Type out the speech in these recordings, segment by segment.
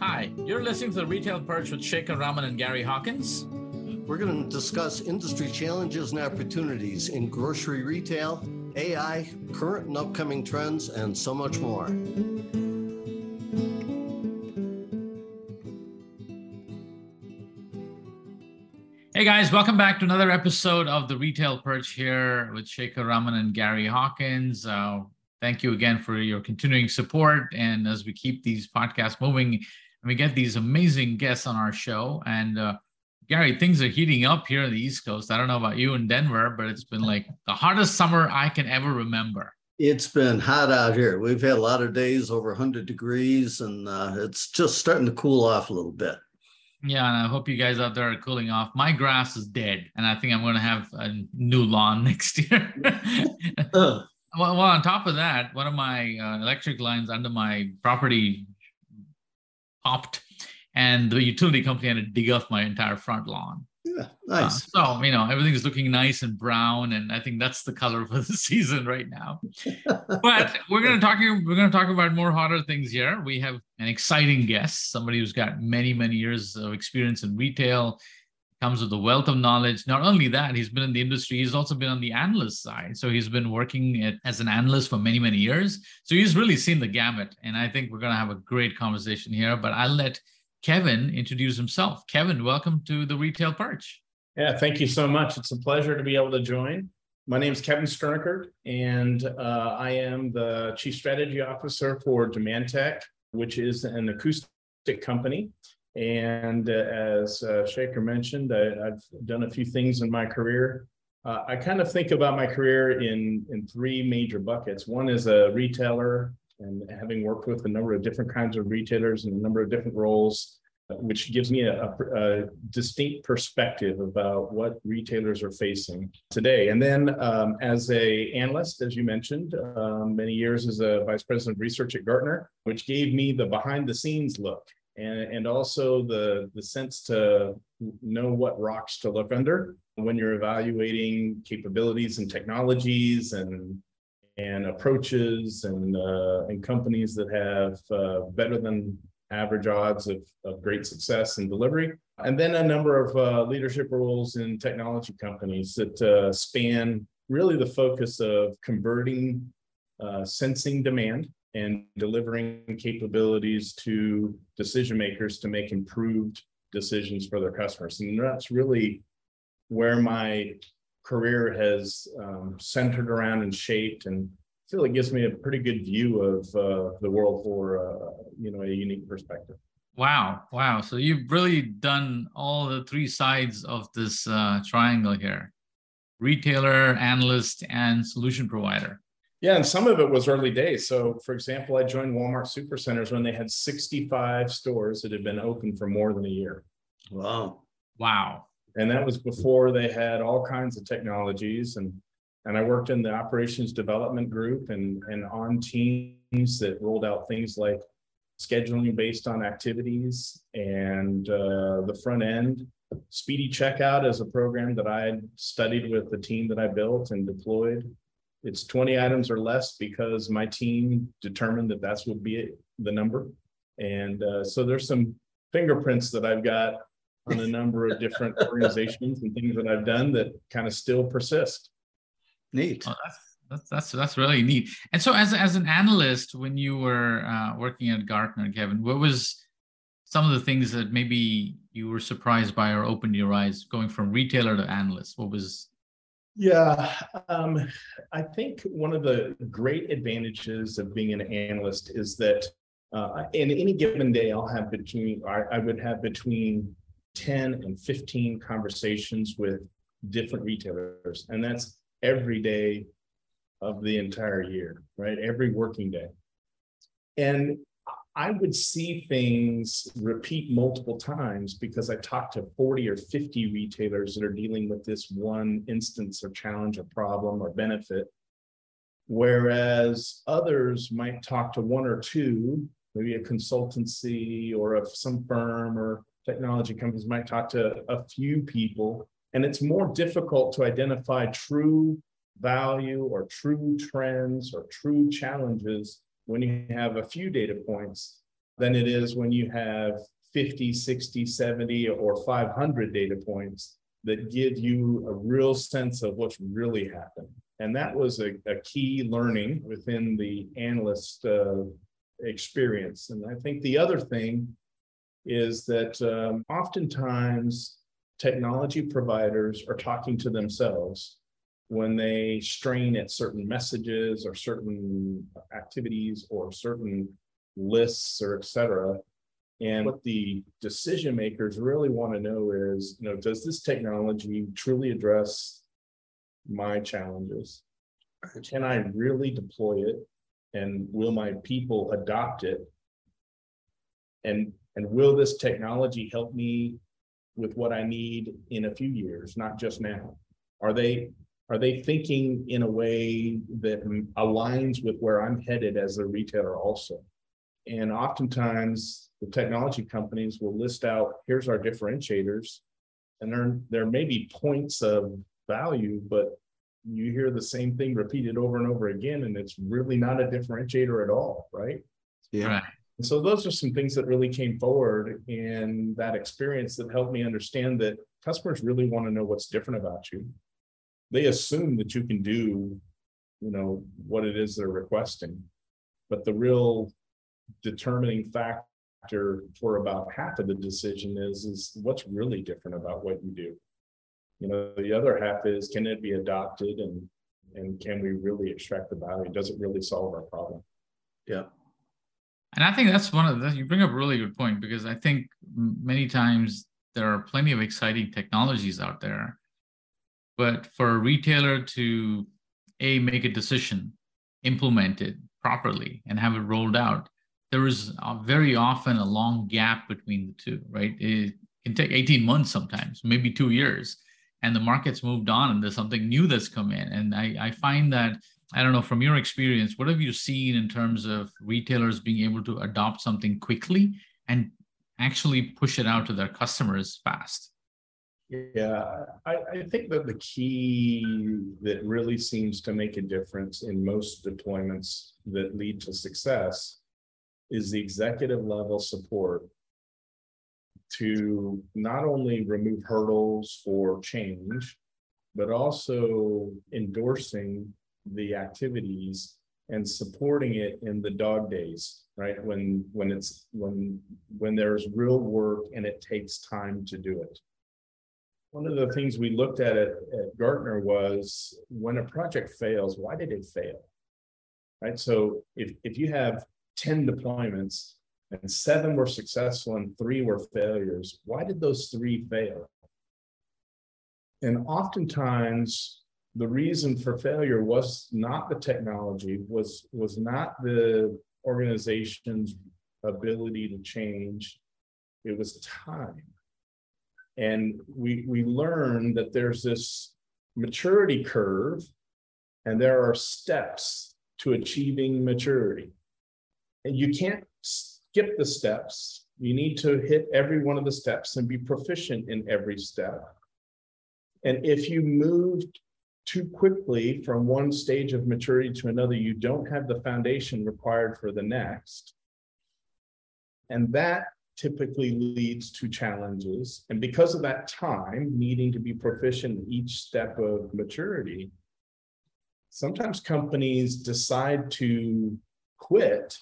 Hi, you're listening to the Retail Perch with Shekhar Raman and Gary Hawkins. We're going to discuss industry challenges and opportunities in grocery retail, AI, current and upcoming trends, and so much more. Hey guys, welcome back to another episode of the Retail Perch here with Shekhar Raman and Gary Hawkins. Uh, thank you again for your continuing support. And as we keep these podcasts moving, and we get these amazing guests on our show. And uh, Gary, things are heating up here on the East Coast. I don't know about you in Denver, but it's been like the hottest summer I can ever remember. It's been hot out here. We've had a lot of days over 100 degrees, and uh, it's just starting to cool off a little bit. Yeah, and I hope you guys out there are cooling off. My grass is dead, and I think I'm going to have a new lawn next year. well, well, on top of that, one of my uh, electric lines under my property popped, and the utility company had to dig up my entire front lawn. Yeah, nice. Uh, so you know everything's looking nice and brown, and I think that's the color for the season right now. but we're going to talk. We're going to talk about more hotter things here. We have an exciting guest, somebody who's got many many years of experience in retail, comes with a wealth of knowledge. Not only that, he's been in the industry. He's also been on the analyst side. So he's been working at, as an analyst for many many years. So he's really seen the gamut, and I think we're going to have a great conversation here. But I'll let Kevin introduce himself. Kevin, welcome to the Retail Perch. Yeah, thank you so much. It's a pleasure to be able to join. My name is Kevin Sterneckert, and uh, I am the Chief Strategy Officer for DemandTec, which is an acoustic company. And uh, as uh, Shekhar mentioned, I, have done a few things in my career. Uh, I kind of think about my career in, in three major buckets. One is a retailer and having worked with a number of different kinds of retailers in a number of different roles, uh, which gives me a, a, distinct perspective about what retailers are facing today. And then um, as a analyst, as you mentioned, um, many years as a vice president of research at Gartner, which gave me the behind the scenes look and, and also the, the sense to know what rocks to look under when you're evaluating capabilities and technologies and and approaches and uh, and companies that have uh, better than average odds of, of great success and delivery. And then a number of uh, leadership roles in technology companies that uh, span really the focus of converting uh, sensing demand and delivering capabilities to decision makers to make improved decisions for their customers. And that's really where my career has um, centered around and shaped and I feel it gives me a pretty good view of uh, the world for uh, you know a unique perspective. Wow, wow! So you've really done all the three sides of this uh, triangle here: retailer, analyst, and solution provider. Yeah, and some of it was early days. So, for example, I joined Walmart Supercenters when they had 65 stores that had been open for more than a year. Wow! Wow! And that was before they had all kinds of technologies and and I worked in the operations development group and and on teams that rolled out things like scheduling based on activities and uh, the front end. Speedy checkout is a program that I studied with the team that I built and deployed. It's 20 items or less because my team determined that that's would be the number. And uh, so there's some fingerprints that I've got on a number of different organizations and things that I've done that kind of still persist. Neat. That's, that's, that's that's really neat. And so, as as an analyst, when you were uh, working at Gartner, Kevin, what was some of the things that maybe you were surprised by or opened your eyes going from retailer to analyst? What was yeah, um, I think one of the great advantages of being an analyst is that uh, in any given day, I'll have between I, I would have between 10 and 15 conversations with different retailers. And that's every day of the entire year, right? Every working day. And I would see things repeat multiple times because I talked to 40 or 50 retailers that are dealing with this one instance or challenge or problem or benefit. Whereas others might talk to one or two, maybe a consultancy or of some firm or technology companies might talk to a few people And it's more difficult to identify true value or true trends or true challenges when you have a few data points than it is when you have 50, 60, 70, or 500 data points that give you a real sense of what's really happened. And that was a, a key learning within the analyst uh, experience. And I think the other thing is that um, oftentimes technology providers are talking to themselves when they strain at certain messages or certain activities or certain lists or et cetera. And what the decision makers really want to know is, you know, does this technology truly address my challenges? Can I really deploy it? And will my people adopt it? And and will this technology help me with what I need in a few years, not just now? Are they are they thinking in a way that aligns with where I'm headed as a retailer also? And oftentimes the technology companies will list out here's our differentiators, and there there may be points of value, but you hear the same thing repeated over and over again, and it's really not a differentiator at all, right? Yeah. Right. And so those are some things that really came forward in that experience that helped me understand that customers really want to know what's different about you. They assume that you can do, you know, what it is they're requesting. But the real determining factor for about half of the decision is is what's really different about what you do. You know, the other half is can it be adopted and and can we really extract the value? Does it really solve our problem? Yeah. And I think that's one of the, you bring up a really good point because I think many times there are plenty of exciting technologies out there. But for a retailer to a make a decision, implement it properly, and have it rolled out, there is very often a long gap between the two, right? It can take 18 months sometimes, maybe two years, and the market's moved on and there's something new that's come in. And I, I find that I don't know, from your experience, what have you seen in terms of retailers being able to adopt something quickly and actually push it out to their customers fast? Yeah, I, I, think that the key that really seems to make a difference in most deployments that lead to success is the executive level support to not only remove hurdles for change, but also endorsing the activities and supporting it in the dog days right? When when it's when when there's real work and it takes time to do it. One of the things we looked at at, at gartner was when a project fails why did it fail? Right? So if, if you have 10 deployments and seven were successful and three were failures why did those three fail? And oftentimes the reason for failure was not the technology, was was not the organization's ability to change. It was time. And we we learned that there's this maturity curve and there are steps to achieving maturity. And you can't skip the steps. You need to hit every one of the steps and be proficient in every step. And if you moved too quickly from one stage of maturity to another, you don't have the foundation required for the next. And that typically leads to challenges. And because of that time needing to be proficient in each step of maturity, sometimes companies decide to quit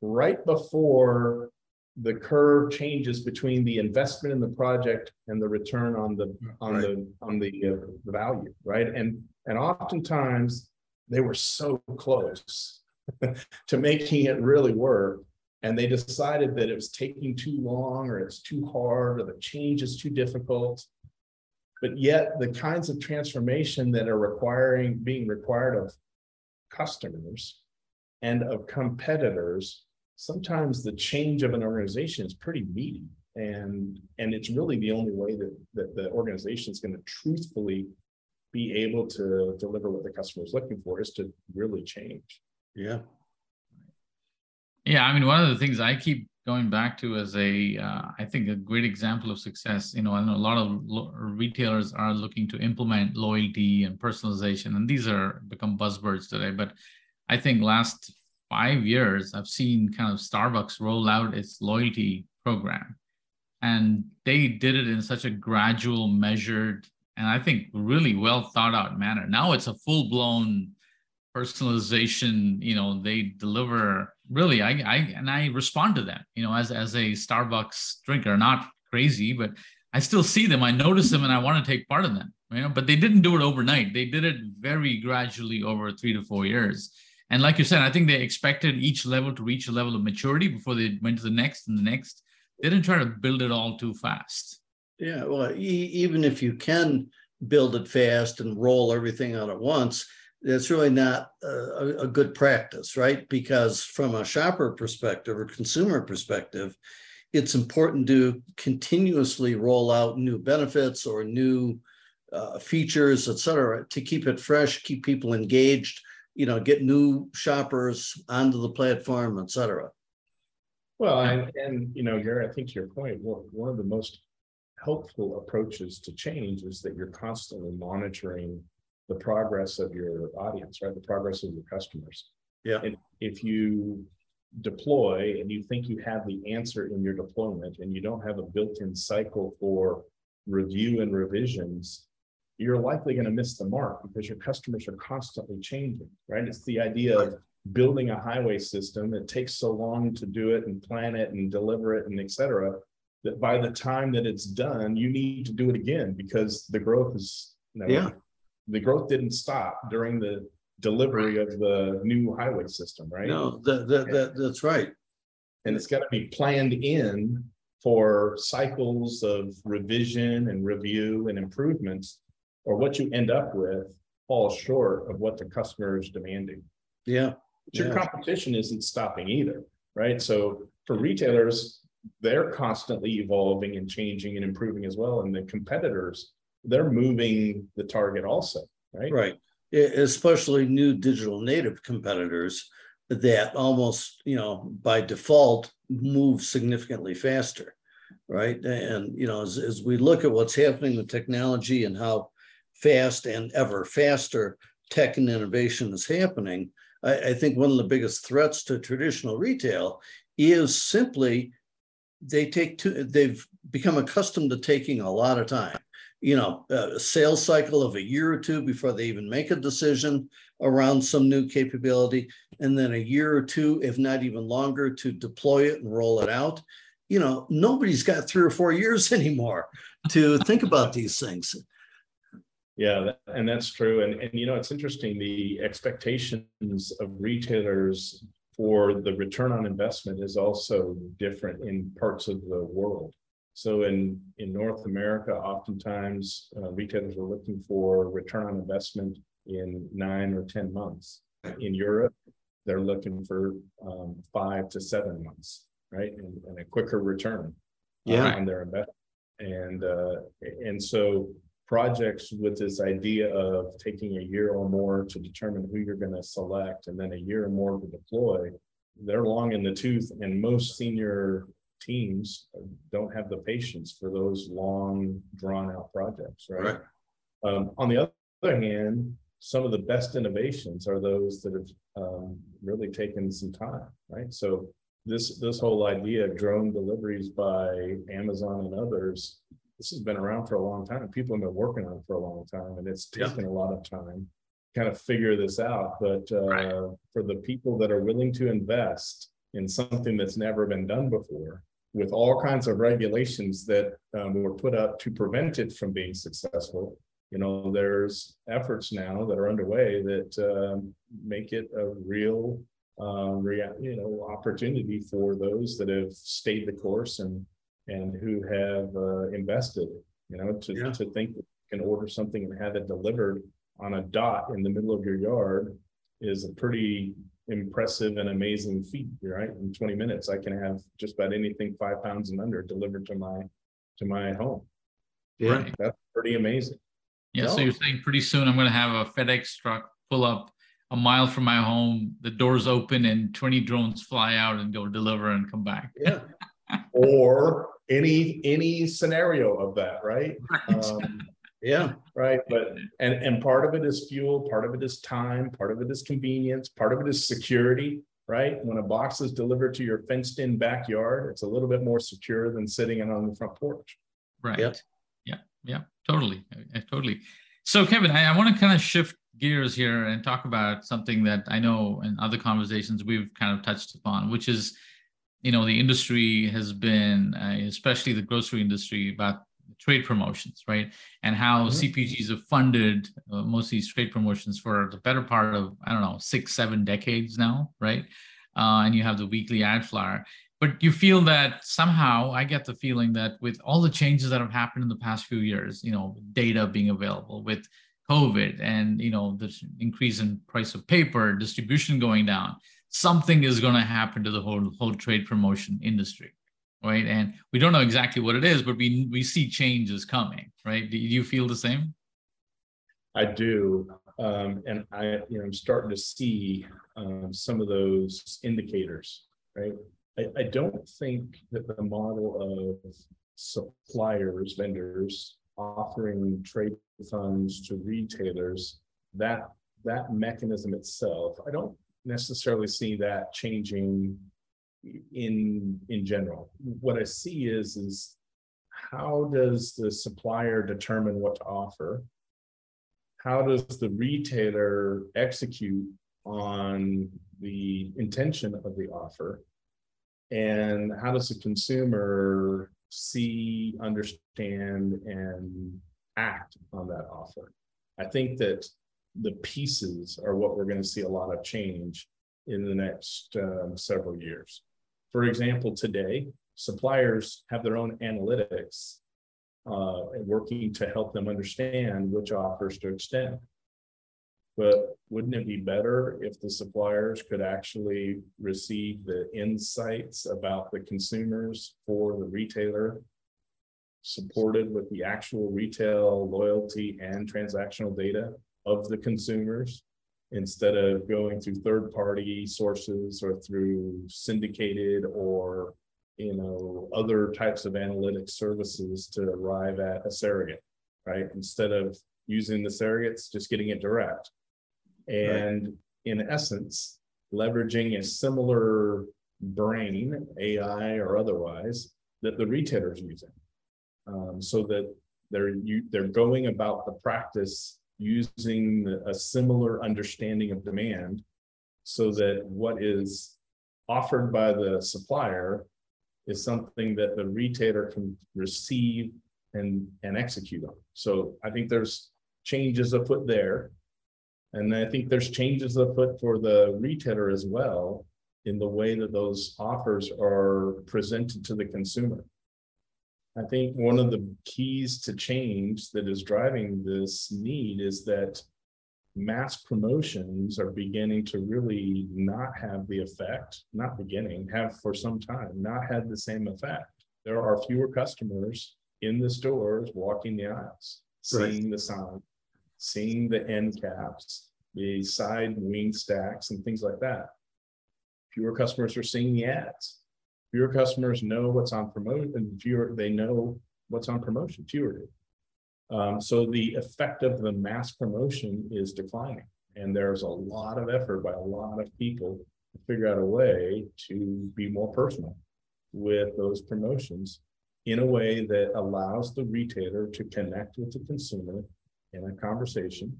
right before the curve changes between the investment in the project and the return on the on right. the on the, uh, the value right and and oftentimes they were so close to making it really work and they decided that it was taking too long or it's too hard or the change is too difficult but yet the kinds of transformation that are requiring being required of customers and of competitors sometimes the change of an organization is pretty meaty and and it's really the only way that, that the organization is going to truthfully be able to deliver what the customer is looking for is to really change yeah Yeah, I mean, one of the things I keep going back to as a, uh, I think a great example of success. You know, I know a lot of lo- retailers are looking to implement loyalty and personalization, and these are become buzzwords today. But I think last five years, I've seen kind of Starbucks roll out its loyalty program, and they did it in such a gradual, measured, and I think really well thought out manner. Now it's a full blown personalization. You know, they deliver really, I, I and I respond to them, you know, as as a Starbucks drinker, not crazy, but I still see them, I notice them, and I want to take part in them. You know, but they didn't do it overnight. They did it very gradually over three to four years. And like you said, I think they expected each level to reach a level of maturity before they went to the next and the next. They didn't try to build it all too fast. Yeah, well, e- even if you can build it fast and roll everything out at once, that's really not a, a, good practice, right? Because from a shopper perspective or consumer perspective, it's important to continuously roll out new benefits or new uh, features, et cetera, to keep it fresh, keep people engaged, you know, get new shoppers onto the platform, et cetera. Well, and, and you know, Gary, I think to your point, one, one of the most helpful approaches to change is that you're constantly monitoring the progress of your audience, right? The progress of your customers. Yeah. And if you deploy and you think you have the answer in your deployment and you don't have a built-in cycle for review and revisions, you're likely going to miss the mark because your customers are constantly changing, right? It's the idea of building a highway system. It takes so long to do it and plan it and deliver it and et cetera, that by the time that it's done, you need to do it again because the growth is you know, yeah the growth didn't stop during the delivery of the new highway system, right? No, that, that, that, that's right. And it's got to be planned in for cycles of revision and review and improvements, or what you end up with falls short of what the customer is demanding. Yeah. But your yeah. competition isn't stopping either, right? So for retailers, they're constantly evolving and changing and improving as well. And the competitors they're moving the target also, right? Right. Especially new digital native competitors that almost, you know, by default move significantly faster, right? And, you know, as, as we look at what's happening with technology and how fast and ever faster tech and innovation is happening, I, I think one of the biggest threats to traditional retail is simply they take too, they've become accustomed to taking a lot of time you know, a sales cycle of a year or two before they even make a decision around some new capability, and then a year or two, if not even longer, to deploy it and roll it out. You know, nobody's got three or four years anymore to think about these things. Yeah, and that's true. And, and you know, it's interesting the expectations of retailers for the return on investment is also different in parts of the world. So in, in North America, oftentimes uh, retailers are looking for return on investment in nine or 10 months. In Europe, they're looking for um, five to seven months, right? And, and a quicker return yeah. on their investment. And, uh, and so projects with this idea of taking a year or more to determine who you're going to select and then a year or more to deploy, they're long in the tooth. And most senior teams don't have the patience for those long, drawn out projects, right? right. Um, on the other hand, some of the best innovations are those that have um, really taken some time, right? So this this whole idea of drone deliveries by Amazon and others, this has been around for a long time. People have been working on it for a long time, and it's taken yeah. a lot of time to kind of figure this out. But uh, right. for the people that are willing to invest in something that's never been done before, with all kinds of regulations that um, were put up to prevent it from being successful. You know, there's efforts now that are underway that um, make it a real, um, rea- you know, opportunity for those that have stayed the course and and who have uh, invested. You know, to yeah. to think that you can order something and have it delivered on a dot in the middle of your yard is a pretty impressive and amazing feat, right? In 20 minutes, I can have just about anything five pounds and under delivered to my to my home. Yeah, right. that's pretty amazing. Yeah. So you're saying pretty soon I'm going to have a FedEx truck pull up a mile from my home, the doors open and 20 drones fly out and go deliver and come back. Yeah. or any any scenario of that, right? Right. Um, Yeah. right but and and part of it is fuel part of it is time part of it is convenience part of it is security right when a box is delivered to your fenced in backyard it's a little bit more secure than sitting in on the front porch Right. Yep. Yeah. Yeah. Totally. Totally. So, Kevin, I, I want to kind of shift gears here and talk about something that I know in other conversations we've kind of touched upon, which is, you know, the industry has been, uh, especially the grocery industry, about trade promotions, right? And how Mhm. CPGs have funded uh, most of these trade promotions for the better part of, I don't know, six, seven decades now, right? Uh, and you have the weekly ad flyer but you feel that somehow i get the feeling that with all the changes that have happened in the past few years you know data being available with covid and you know the increase in price of paper distribution going down something is going to happen to the whole whole trade promotion industry right? And we don't know exactly what it is but we we see changes coming right? Do you feel the same? I do um, and i you know i'm starting to see um, some of those indicators right? I, I don't think that the model of suppliers vendors offering trade funds to retailers that that mechanism itself i don't necessarily see that changing in in general. What i see is is how does the supplier determine what to offer? How does the retailer execute on the intention of the offer? And how does the consumer see understand and act on that offer? I think that the pieces are what we're going to see a lot of change in the next um, several years. For example today suppliers have their own analytics uh, working to help them understand which offers to extend. But wouldn't it be better if the suppliers could actually receive the insights about the consumers for the retailer, supported with the actual retail loyalty and transactional data of the consumers, instead of going through third-party sources or through syndicated or you know other types of analytic services to arrive at a surrogate, right? Instead of using the surrogates, just getting it direct and in essence, leveraging a similar brain, AI or otherwise, that the retailer's using. Um, so that they're you, they're going about the practice using a similar understanding of demand so that what is offered by the supplier is something that the retailer can receive and and execute on. So I think there's changes afoot there and I think there's changes afoot for the retailer as well in the way that those offers are presented to the consumer. I think one of the keys to change that is driving this need is that mass promotions are beginning to really not have the effect, not beginning, have for some time, not had the same effect. There are fewer customers in the stores walking the aisles, seeing the sign, seeing the end caps, the side wing stacks, and things like that. Fewer customers are seeing the ads. Fewer customers know what's on promotion, and fewer they know what's on promotion. Fewer do. Um, so the effect of the mass promotion is declining, and there's a lot of effort by a lot of people to figure out a way to be more personal with those promotions in a way that allows the retailer to connect with the consumer in a conversation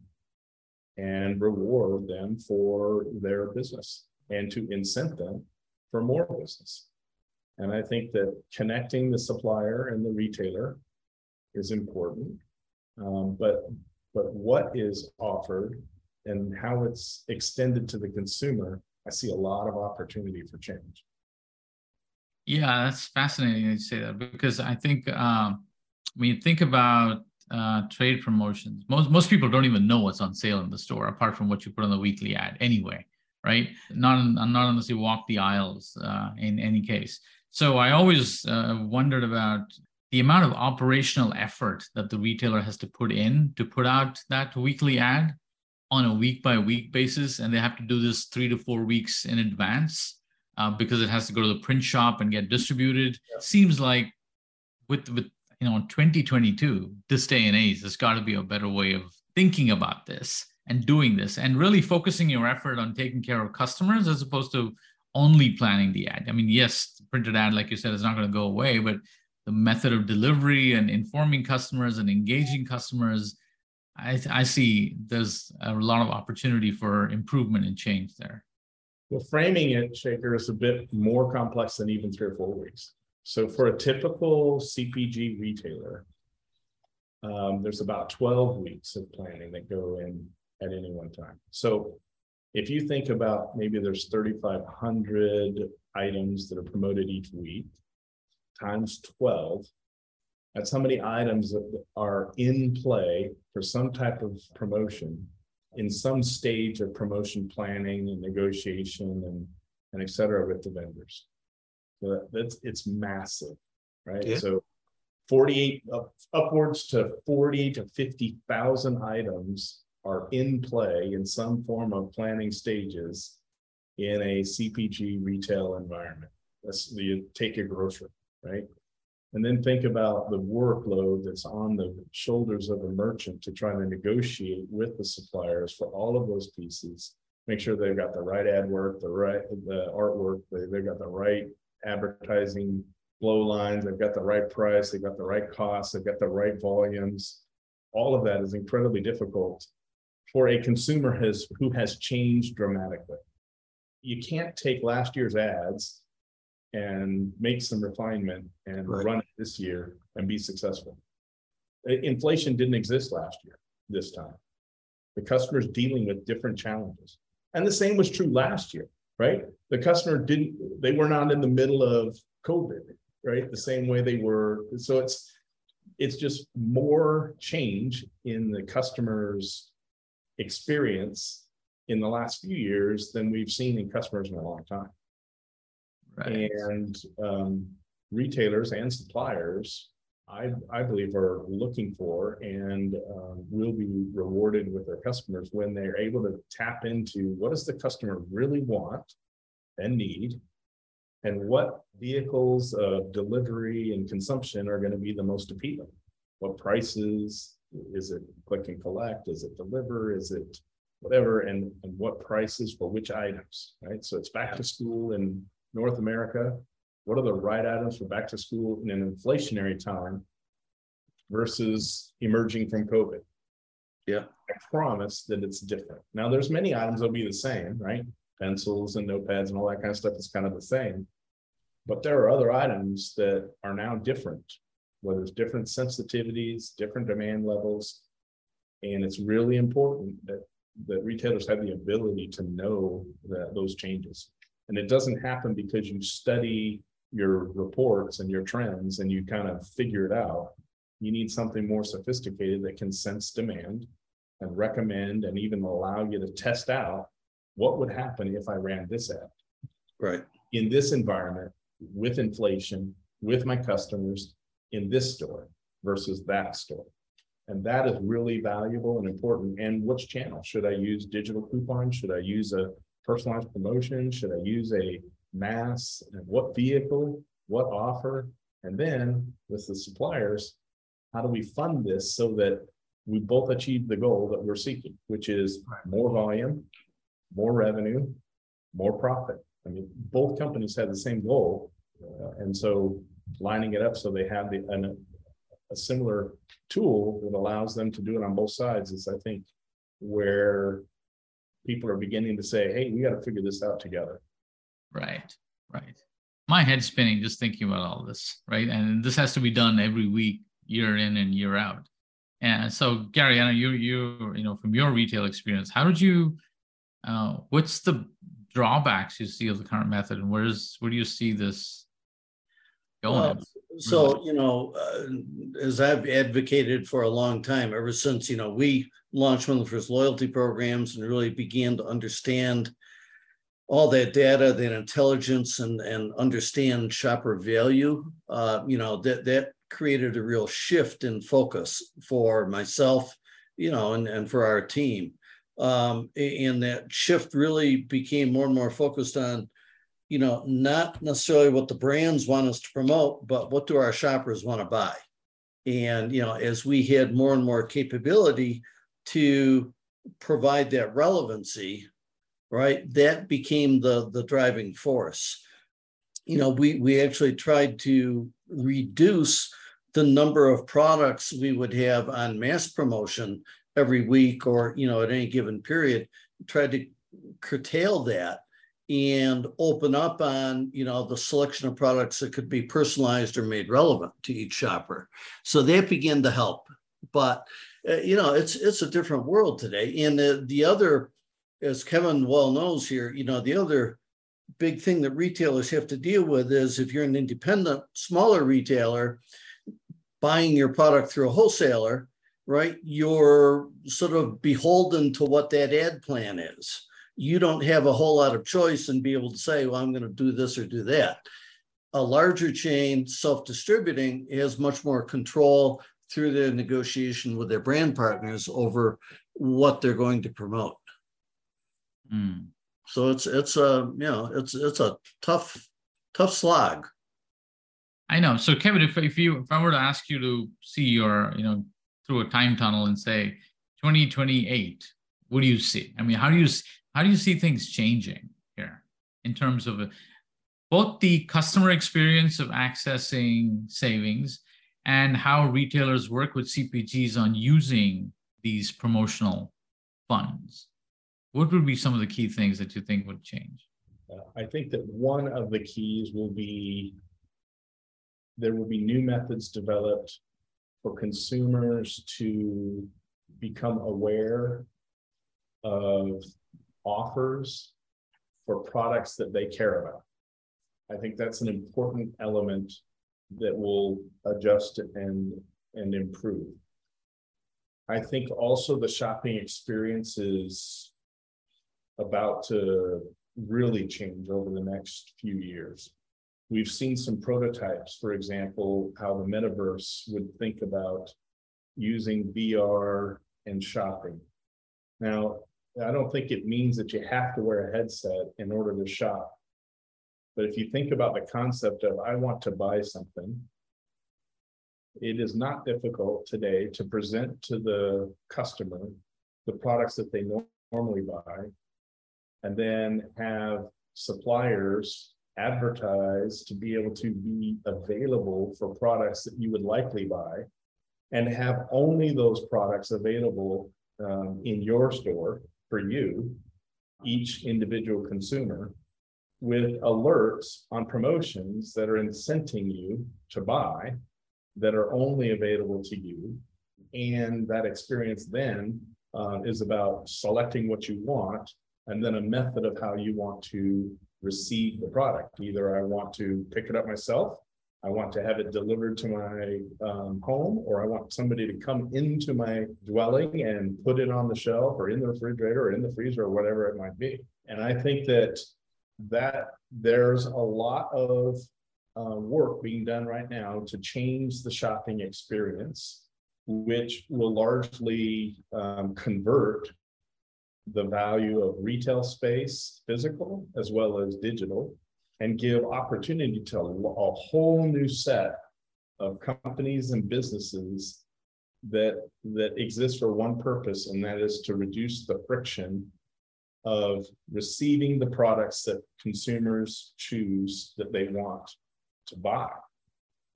and reward them for their business and to incent them for more business. And I think that connecting the supplier and the retailer is important. Um, but but what is offered and how it's extended to the consumer, I see a lot of opportunity for change. Yeah, that's fascinating you say that because I think um, when you think about uh, trade promotions, most most people don't even know what's on sale in the store apart from what you put on the weekly ad anyway, right? Not not unless you walk the aisles uh, in any case. So I always uh, wondered about the amount of operational effort that the retailer has to put in to put out that weekly ad on a week by week basis, and they have to do this three to four weeks in advance uh, because it has to go to the print shop and get distributed. Yeah. Seems like with with you know 2022, this day and age, there's got to be a better way of thinking about this and doing this, and really focusing your effort on taking care of customers as opposed to only planning the ad. I mean, yes, printed ad, like you said, is not going to go away, but the method of delivery and informing customers and engaging customers, I, I see there's a lot of opportunity for improvement and change there. Well, framing it, Shekhar, is a bit more complex than even three or four weeks. So for a typical CPG retailer, um, there's about 12 weeks of planning that go in at any one time. So if you think about maybe there's 3,500 items that are promoted each week times 12, that's how many items that are in play for some type of promotion in some stage of promotion planning and negotiation and, and et cetera with the vendors. So that's it's massive, right? Yeah. So 48 up, upwards to 40 to 50,000 items are in play in some form of planning stages in a CPG retail environment. That's you take a grocery, right? And then think about the workload that's on the shoulders of a merchant to try to negotiate with the suppliers for all of those pieces. Make sure they've got the right ad work, the right the artwork, they, they've got the right advertising flow lines, they've got the right price, they've got the right costs, they've got the right volumes. All of that is incredibly difficult for a consumer has who has changed dramatically. You can't take last year's ads and make some refinement and right. run it this year and be successful. Inflation didn't exist last year, this time. The customer's dealing with different challenges. And the same was true last year, right? The customer didn't, they were not in the middle of COVID, right? The same way they were. So it's it's just more change in the customer's experience in the last few years than we've seen in customers in a long time. Right. And um, retailers and suppliers, I, I believe, are looking for and um, will be rewarded with their customers when they're able to tap into what does the customer really want and need, and what vehicles of delivery and consumption are going to be the most appealing. What prices, is it click and collect? Is it deliver? Is it whatever? And, and what prices for which items, right? So it's back to school in North America. What are the right items for back to school in an inflationary time versus emerging from COVID? Yeah. I promise that it's different. Now there's many items that'll be the same, right? Pencils and notepads and all that kind of stuff is kind of the same. But there are other items that are now different where there's different sensitivities, different demand levels. And it's really important that, that retailers have the ability to know that those changes. And it doesn't happen because you study your reports and your trends and you kind of figure it out. You need something more sophisticated that can sense demand and recommend and even allow you to test out what would happen if I ran this ad. Right. In this environment, with inflation, with my customers, in this store versus that store. And that is really valuable and important. And which channel? Should I use digital coupons? Should I use a personalized promotion? Should I use a mass? And what vehicle? What offer? And then with the suppliers, how do we fund this so that we both achieve the goal that we're seeking, which is more volume, more revenue, more profit. I mean, both companies have the same goal. Uh, and so lining it up so they have the an, a similar tool that allows them to do it on both sides is I think where people are beginning to say, hey, we got to figure this out together. Right, right. My head's spinning just thinking about all this, right? And this has to be done every week, year in and year out. And so, Gary, I know you, you, you know, from your retail experience, how did you, uh, what's the drawbacks you see of the current method, and where's where do you see this going. so you know, uh, as I've advocated for a long time, ever since you know we launched one of the first loyalty programs and really began to understand all that data, that intelligence, and and understand shopper value. Uh, you know that that created a real shift in focus for myself, you know, and and for our team. Um, and that shift really became more and more focused on, you know, not necessarily what the brands want us to promote, but what do our shoppers want to buy? And, you know, as we had more and more capability to provide that relevancy, right, that became the, the driving force. You know, we, we actually tried to reduce the number of products we would have on mass promotion every week or, you know, at any given period, tried to curtail that and open up on you know the selection of products that could be personalized or made relevant to each shopper. So that began to help. But uh, you know it's it's a different world today. And the, the other as kevin well knows here you know the other big thing that retailers have to deal with is if you're an independent smaller retailer buying your product through a wholesaler right you're sort of beholden to what that ad plan is you don't have a whole lot of choice and be able to say, well, I'm going to do this or do that. A larger chain, self distributing, has much more control through their negotiation with their brand partners over what they're going to promote. Mm. So it's it's a you know it's it's a tough tough slog. I know. So Kevin, if if you if I were to ask you to see your you know through a time tunnel and say 2028, what do you see? I mean, how do you how do you see things changing here in terms of both the customer experience of accessing savings and how retailers work with CPGs on using these promotional funds? What would be some of the key things that you think would change? Uh, I think that one of the keys will be there will be new methods developed for consumers to become aware of offers for products that they care about. I think that's an important element that will adjust and and improve. I think also the shopping experience is about to really change over the next few years. We've seen some prototypes, for example, how the metaverse would think about using VR and shopping. Now, I don't think it means that you have to wear a headset in order to shop. But if you think about the concept of I want to buy something, it is not difficult today to present to the customer the products that they normally buy and then have suppliers advertise to be able to be available for products that you would likely buy and have only those products available um, in your store for you, each individual consumer, with alerts on promotions that are incenting you to buy that are only available to you. And that experience then uh, is about selecting what you want and then a method of how you want to receive the product. Either I want to pick it up myself I want to have it delivered to my um, home, or I want somebody to come into my dwelling and put it on the shelf or in the refrigerator or in the freezer or whatever it might be. And I think that that there's a lot of uh, work being done right now to change the shopping experience, which will largely um, convert the value of retail space, physical as well as digital, and give opportunity to a, whole new set of companies and businesses that that exist for one purpose, and that is to reduce the friction of receiving the products that consumers choose that they want to buy.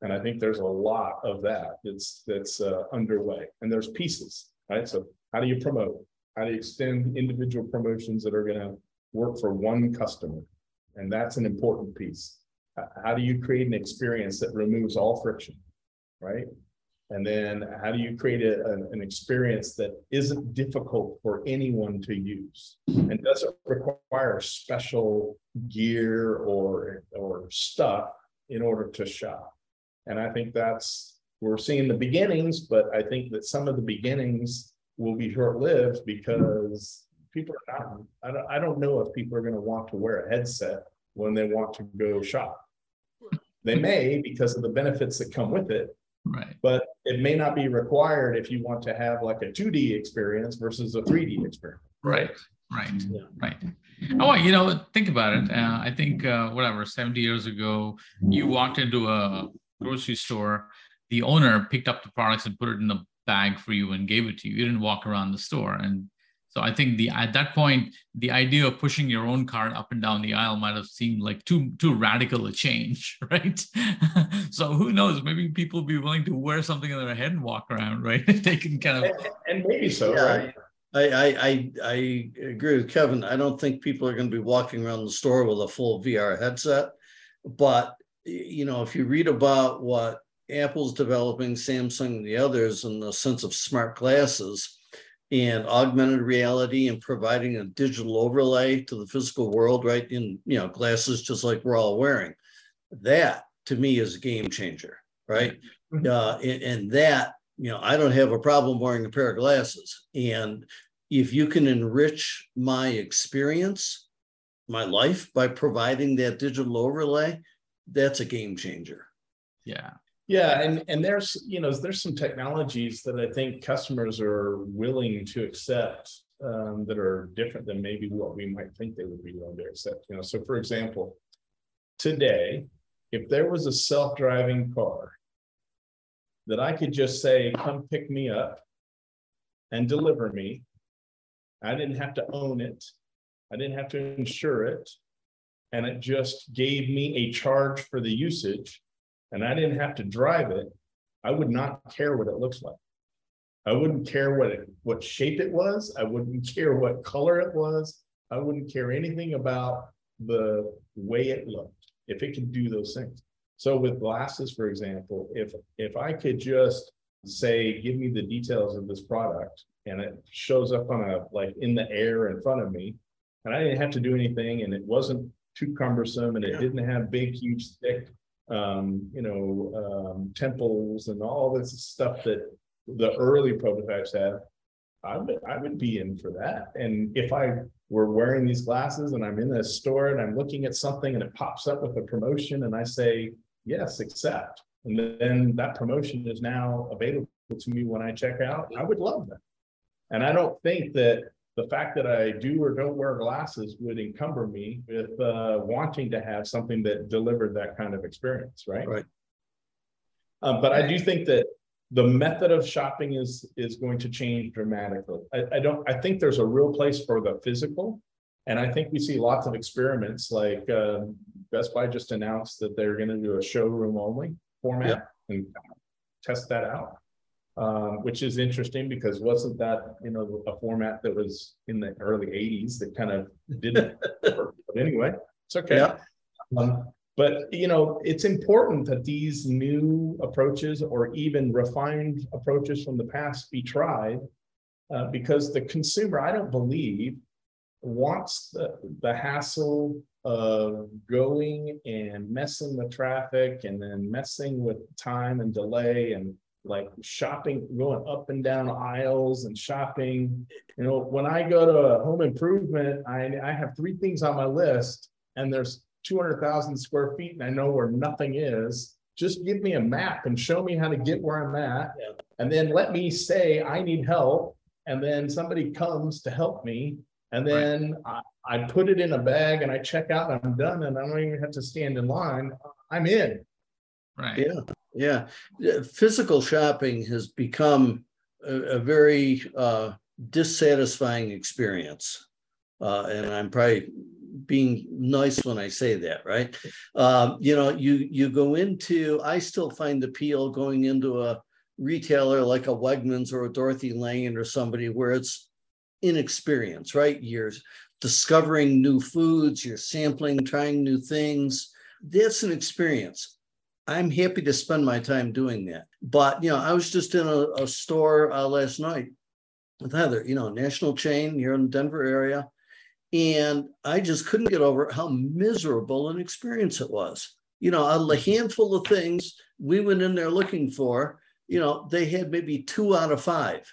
And I think there's a lot of that that's that's uh, underway, and there's pieces, right? So how do you promote? How do you extend individual promotions that are going to work for one customer? And that's an important piece. How do you create an experience that removes all friction, right? And then how do you create a, an, an experience that isn't difficult for anyone to use and doesn't require special gear or, or stuff in order to shop? And I think that's, we're seeing the beginnings, but I think that some of the beginnings will be short lived because people are not, I don't, I don't know if people are going to want to wear a headset when they want to go shop. They may because of the benefits that come with it. Right. But it may not be required if you want to have like a 2D experience versus a 3D experience. Right. Right. Yeah. Right. Oh, you know, think about it. Uh, I think uh, whatever, 70 years ago, you walked into a grocery store, the owner picked up the products and put it in a bag for you and gave it to you. You didn't walk around the store. And so I think the at that point, the idea of pushing your own cart up and down the aisle might have seemed like too too radical a change, right? so who knows? Maybe people will be willing to wear something in their head and walk around, right? If they can kind of and, and maybe so, yeah. right? I, I I agree with Kevin. I don't think people are going to be walking around the store with a full VR headset, but you know, if you read about what Apple's developing, Samsung, and the others, in the sense of smart glasses and augmented reality and providing a digital overlay to the physical world, right? In you know, glasses just like we're all wearing. That to me is a game changer, right? Mm-hmm. Uh, and, and that you know, I don't have a problem wearing a pair of glasses. And if you can enrich my experience, my life by providing that digital overlay, that's a game changer. Yeah. Yeah, and and there's you know there's some technologies that I think customers are willing to accept um, that are different than maybe what we might think they would be willing to accept. You know, so for example, today, if there was a self-driving car that I could just say, "Come pick me up," and deliver me, I didn't have to own it, I didn't have to insure it, and it just gave me a charge for the usage and I didn't have to drive it, I would not care what it looks like. I wouldn't care what it, what shape it was. I wouldn't care what color it was. I wouldn't care anything about the way it looked if it could do those things. So with glasses, for example, if if I could just say, give me the details of this product, and it shows up on a like in the air in front of me, and I didn't have to do anything, and it wasn't too cumbersome, and it yeah. didn't have big, huge, thick um, you know, um, temples and all this stuff that the early prototypes have, I would, I would be in for that. And if I were wearing these glasses and I'm in a store and I'm looking at something and it pops up with a promotion and I say, yes, accept. And then that promotion is now available to me when I check out, I would love that. And I don't think that the fact that I do or don't wear glasses would encumber me with uh, wanting to have something that delivered that kind of experience, right? Right. Um, but I do think that the method of shopping is is going to change dramatically. I, I don't. I think there's a real place for the physical, and I think we see lots of experiments. Like uh, Best Buy just announced that they're going to do a showroom only format yep. and test that out um, which is interesting because wasn't that you know a format that was in the early 80s that kind of didn't work but anyway it's okay yeah. um, but you know it's important that these new approaches or even refined approaches from the past be tried uh, because the consumer i don't believe wants the, the hassle of going and messing with traffic and then messing with time and delay and like shopping, going up and down aisles and shopping. You know, when I go to a home improvement, I, I have three things on my list, and there's 200,000 square feet, and I know where nothing is. Just give me a map and show me how to get where I'm at. Yeah. And then let me say I need help. And then somebody comes to help me. And then right. I, I put it in a bag and I check out and I'm done. And I don't even have to stand in line. I'm in. Right. Yeah. Yeah, physical shopping has become a, a very uh, dissatisfying experience, uh, and I'm probably being nice when I say that, right? Um, you know, you you go into. I still find appeal going into a retailer like a Wegmans or a Dorothy Lane or somebody where it's inexperience, right? You're discovering new foods, you're sampling, trying new things. That's an experience. I'm happy to spend my time doing that. But, you know, I was just in a, a store uh, last night with Heather, you know, national chain here in the Denver area. And I just couldn't get over how miserable an experience it was. You know, out of the handful of things we went in there looking for, you know, they had maybe two out of five.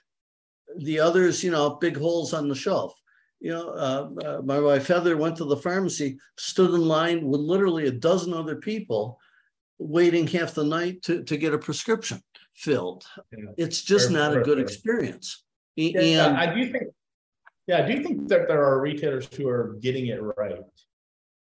The others, you know, big holes on the shelf. You know, uh, uh, my wife Heather went to the pharmacy, stood in line with literally a dozen other people waiting half the night to, to get a prescription filled. Yeah. It's just not a good experience. Yeah, and I do think Yeah, I do think that there are retailers who are getting it right.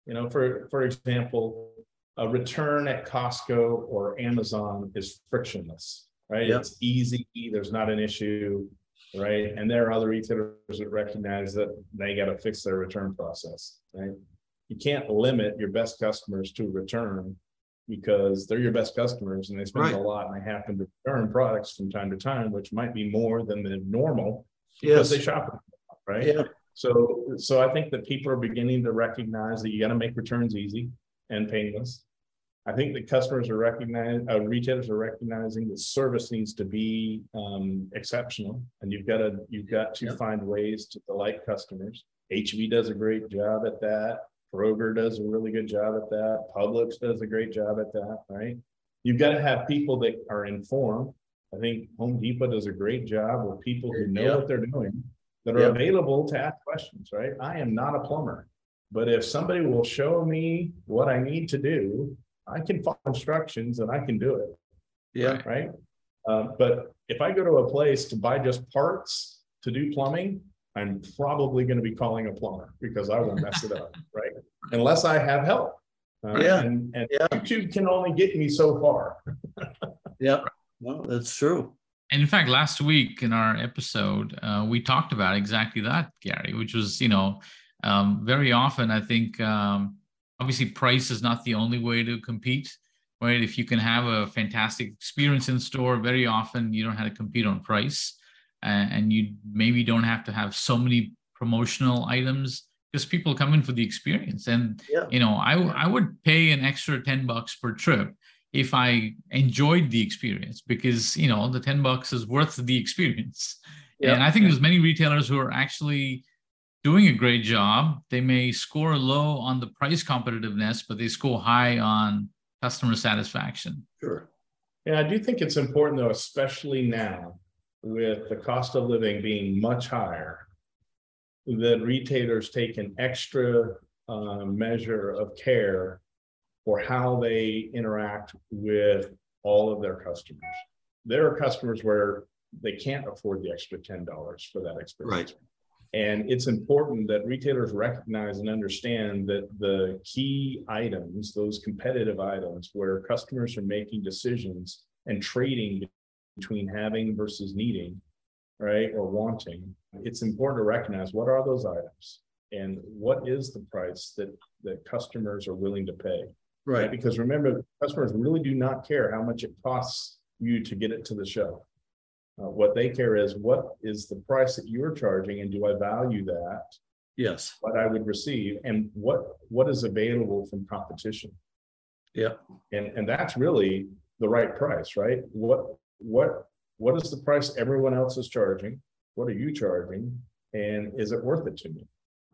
You know, for for example, a return at Costco or Amazon is frictionless, right? Yep. It's easy. There's not an issue, right? And there are other retailers that recognize that they got to fix their return process, right? You can't limit your best customers to return because they're your best customers and they spend Right. a lot and they happen to return products from time to time, which might be more than the normal because Yes, they shop, right? yeah, So, so I think that people are beginning to recognize that you got to make returns easy and painless. I think that customers are recognizing, uh, retailers are recognizing that service needs to be um, exceptional, and you've got to you've got to Yeah. find ways to delight customers. HEB does a great job at that. Kroger does a really good job at that. Publix does a great job at that, right? You've got to have people that are informed. I think Home Depot does a great job with people who know Yeah. what they're doing that are Yeah. available to ask questions, right? I am not a plumber, but if somebody will show me what I need to do, I can follow instructions and I can do it, yeah, right? Uh, but if I go to a place to buy just parts to do plumbing, I'm probably going to be calling a plumber because I will mess it up, right? Unless I have help. Uh, Yeah. And, and Yeah. YouTube can only get me so far. yeah. Well, that's true. And in fact, last week in our episode, uh, we talked about exactly that, Gary, which was, you know, um, very often I think um, obviously price is not the only way to compete, right? If you can have a fantastic experience in store, very often you don't have to compete on price, uh, and you maybe don't have to have so many promotional items because people come in for the experience. And Yeah. you know, I I would pay an extra ten bucks per trip if I enjoyed the experience because you know the 10 bucks is worth the experience. Yeah. And I think there's many retailers who are actually doing a great job. They may score low on the price competitiveness, but they score high on customer satisfaction. Sure. Yeah, I do think it's important though, especially now with the cost of living being much higher, that retailers take an extra uh, measure of care for how they interact with all of their customers. There are customers where they can't afford the extra ten dollars for that experience. And it's important that retailers recognize and understand that the key items, those competitive items where customers are making decisions and trading between having versus needing, right, or wanting, it's important to recognize what are those items and what is the price that that customers are willing to pay. Right. Because remember, customers really do not care how much it costs you to get it to the shelf. Uh, what they care is what is the price that you're charging, and do I value that? Yes. What I would receive, and what what is available from competition. Yeah. And and that's really the right price, right? What what what is the price everyone else is charging? What are you charging? And is it worth it to me?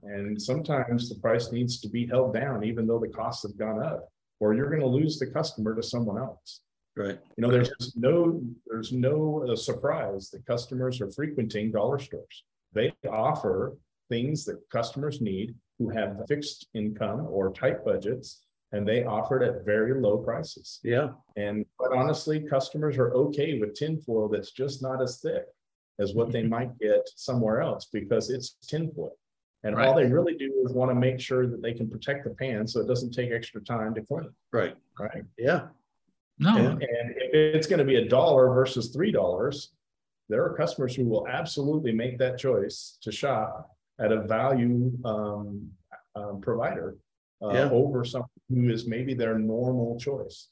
And sometimes the price needs to be held down, even though the costs have gone up, or you're going to lose the customer to someone else. Right. You know, there's no there's no uh, surprise that customers are frequenting dollar stores. They offer things that customers need who have fixed income or tight budgets, and they offer it at very low prices. Yeah. And but honestly, customers are okay with tinfoil that's just not as thick as what they might get somewhere else because it's tinfoil. And all they really do is want to make sure that they can protect the pan so it doesn't take extra time to clean, Right. right? Yeah. No, And, and if it's going to be a dollar versus three dollars, there are customers who will absolutely make that choice to shop at a value um, um, provider uh, Yeah. over someone who is maybe their normal choice.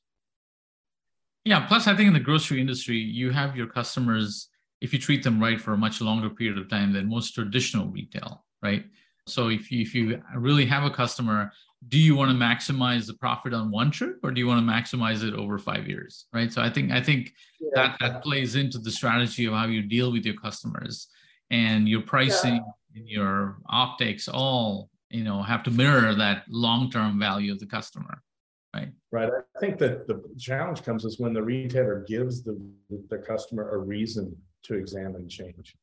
Yeah. Plus, I think in the grocery industry, you have your customers, if you treat them right for a much longer period of time than most traditional retail, right? So if you, if you really have a customer, do you want to maximize the profit on one trip or do you want to maximize it over five years, right? So I think I think that that plays into the strategy of how you deal with your customers and your pricing and your optics all you know have to mirror that long-term value of the customer right Right. I think that the challenge comes is when the retailer gives the, the customer a reason to examine change.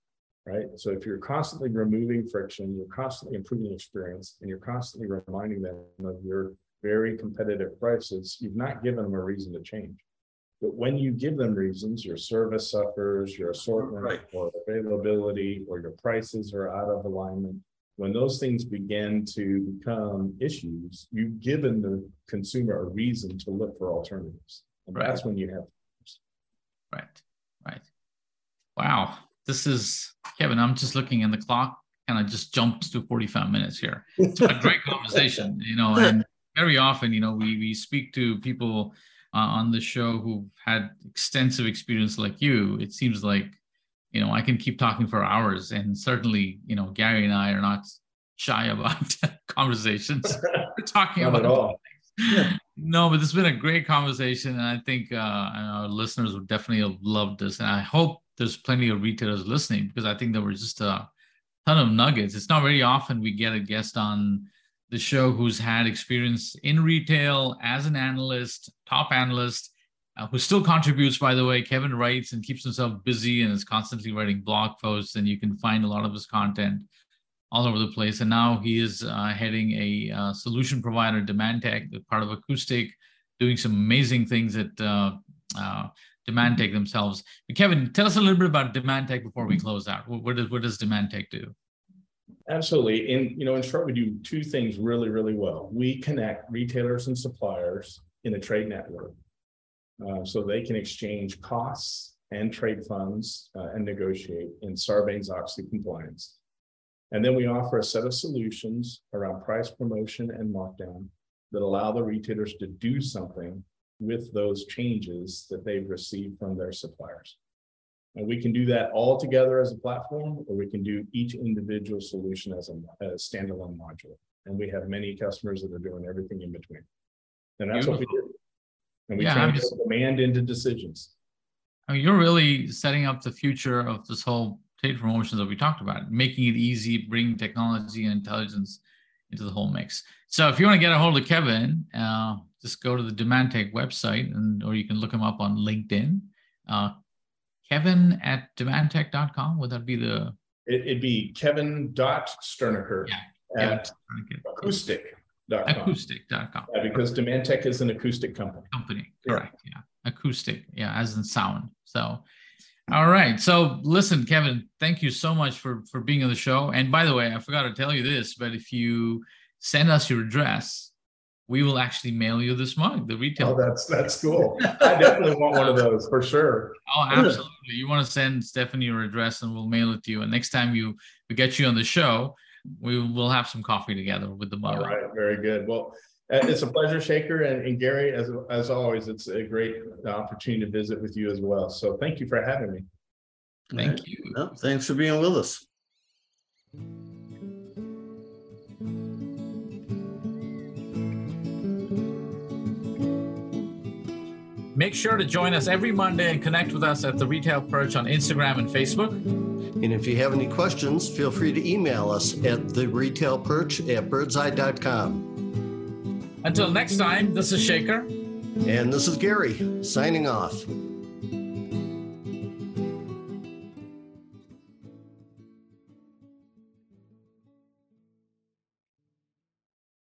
Right. So if you're constantly removing friction, you're constantly improving the experience, and you're constantly reminding them of your very competitive prices, you've not given them a reason to change. But when you give them reasons, your service suffers, your assortment Right. or availability, or your prices are out of alignment. When those things begin to become issues, you've given the consumer a reason to look for alternatives. And Right. that's when you have problems. Right. Right. Wow. This is Kevin. I'm just looking at the clock and I just jumped to 45 minutes here. It's a great conversation, you know, and very often, you know, we we speak to people uh, on the show who've had extensive experience like you. It seems like, you know, I can keep talking for hours and certainly, you know, Gary and I are not shy about conversations. We're talking about all. no, but it's been a great conversation, and I think uh, our listeners would definitely have loved this. And I hope there's plenty of retailers listening because I think there were just a ton of nuggets. It's not very often we get a guest on the show who's had experience in retail as an analyst, top analyst, uh, who still contributes. By the way, Kevin writes and keeps himself busy and is constantly writing blog posts, and you can find a lot of his content all over the place. And now he is uh, heading a uh, solution provider, DemandTec, part of Acoustic, doing some amazing things at uh, uh, DemandTec themselves. But Kevin, tell us a little bit about DemandTec before we close out. What, what does what does DemandTec do? Absolutely. And, you know, in short, we do two things really, really well. We connect retailers and suppliers in a trade network. Uh, so they can exchange costs and trade funds uh, and negotiate in Sarbanes-Oxley compliance. And then we offer a set of solutions around price promotion and markdown that allow the retailers to do something with those changes that they've received from their suppliers. And we can do that all together as a platform, or we can do each individual solution as a, as a standalone module. And we have many customers that are doing everything in between. And that's what we do. And we Yeah, I'm translate just- demand into decisions. I mean, you're really setting up the future of this whole trade promotions that we talked about, making it easy, bringing technology and intelligence into the whole mix. So if you want to get a hold of Kevin, uh, just go to the DemandTec website and or you can look him up on LinkedIn. Uh, Kevin at demandtec.com. Would that be the It, it'd be Kevin dot Sterneckert Yeah, at acoustic.com. acoustic.com Yeah, because DemandTec is an acoustic company. company. Yeah. Correct. Yeah. Acoustic. Yeah, as in sound. So all right. So listen, Kevin, thank you so much for for being on the show. And by the way, I forgot to tell you this, but if you send us your address, we will actually mail you this mug, the retail. Oh, that's that's cool. I definitely want one of those for sure. Oh, absolutely. You want to send Stephanie your address and we'll mail it to you. And next time you we get you on the show, we will have some coffee together with the mug. All right, very good. Well, uh, it's a pleasure, Shekhar, and, and Gary. As as always, it's a great opportunity to visit with you as well. So thank you for having me. Thank you. Well, thanks for being with us. Make sure to join us every Monday and connect with us at the Retail Perch on Instagram and Facebook. And if you have any questions, feel free to email us at the retail perch at birdzi.com. Until next time, this is Shekhar. And this is Gary signing off.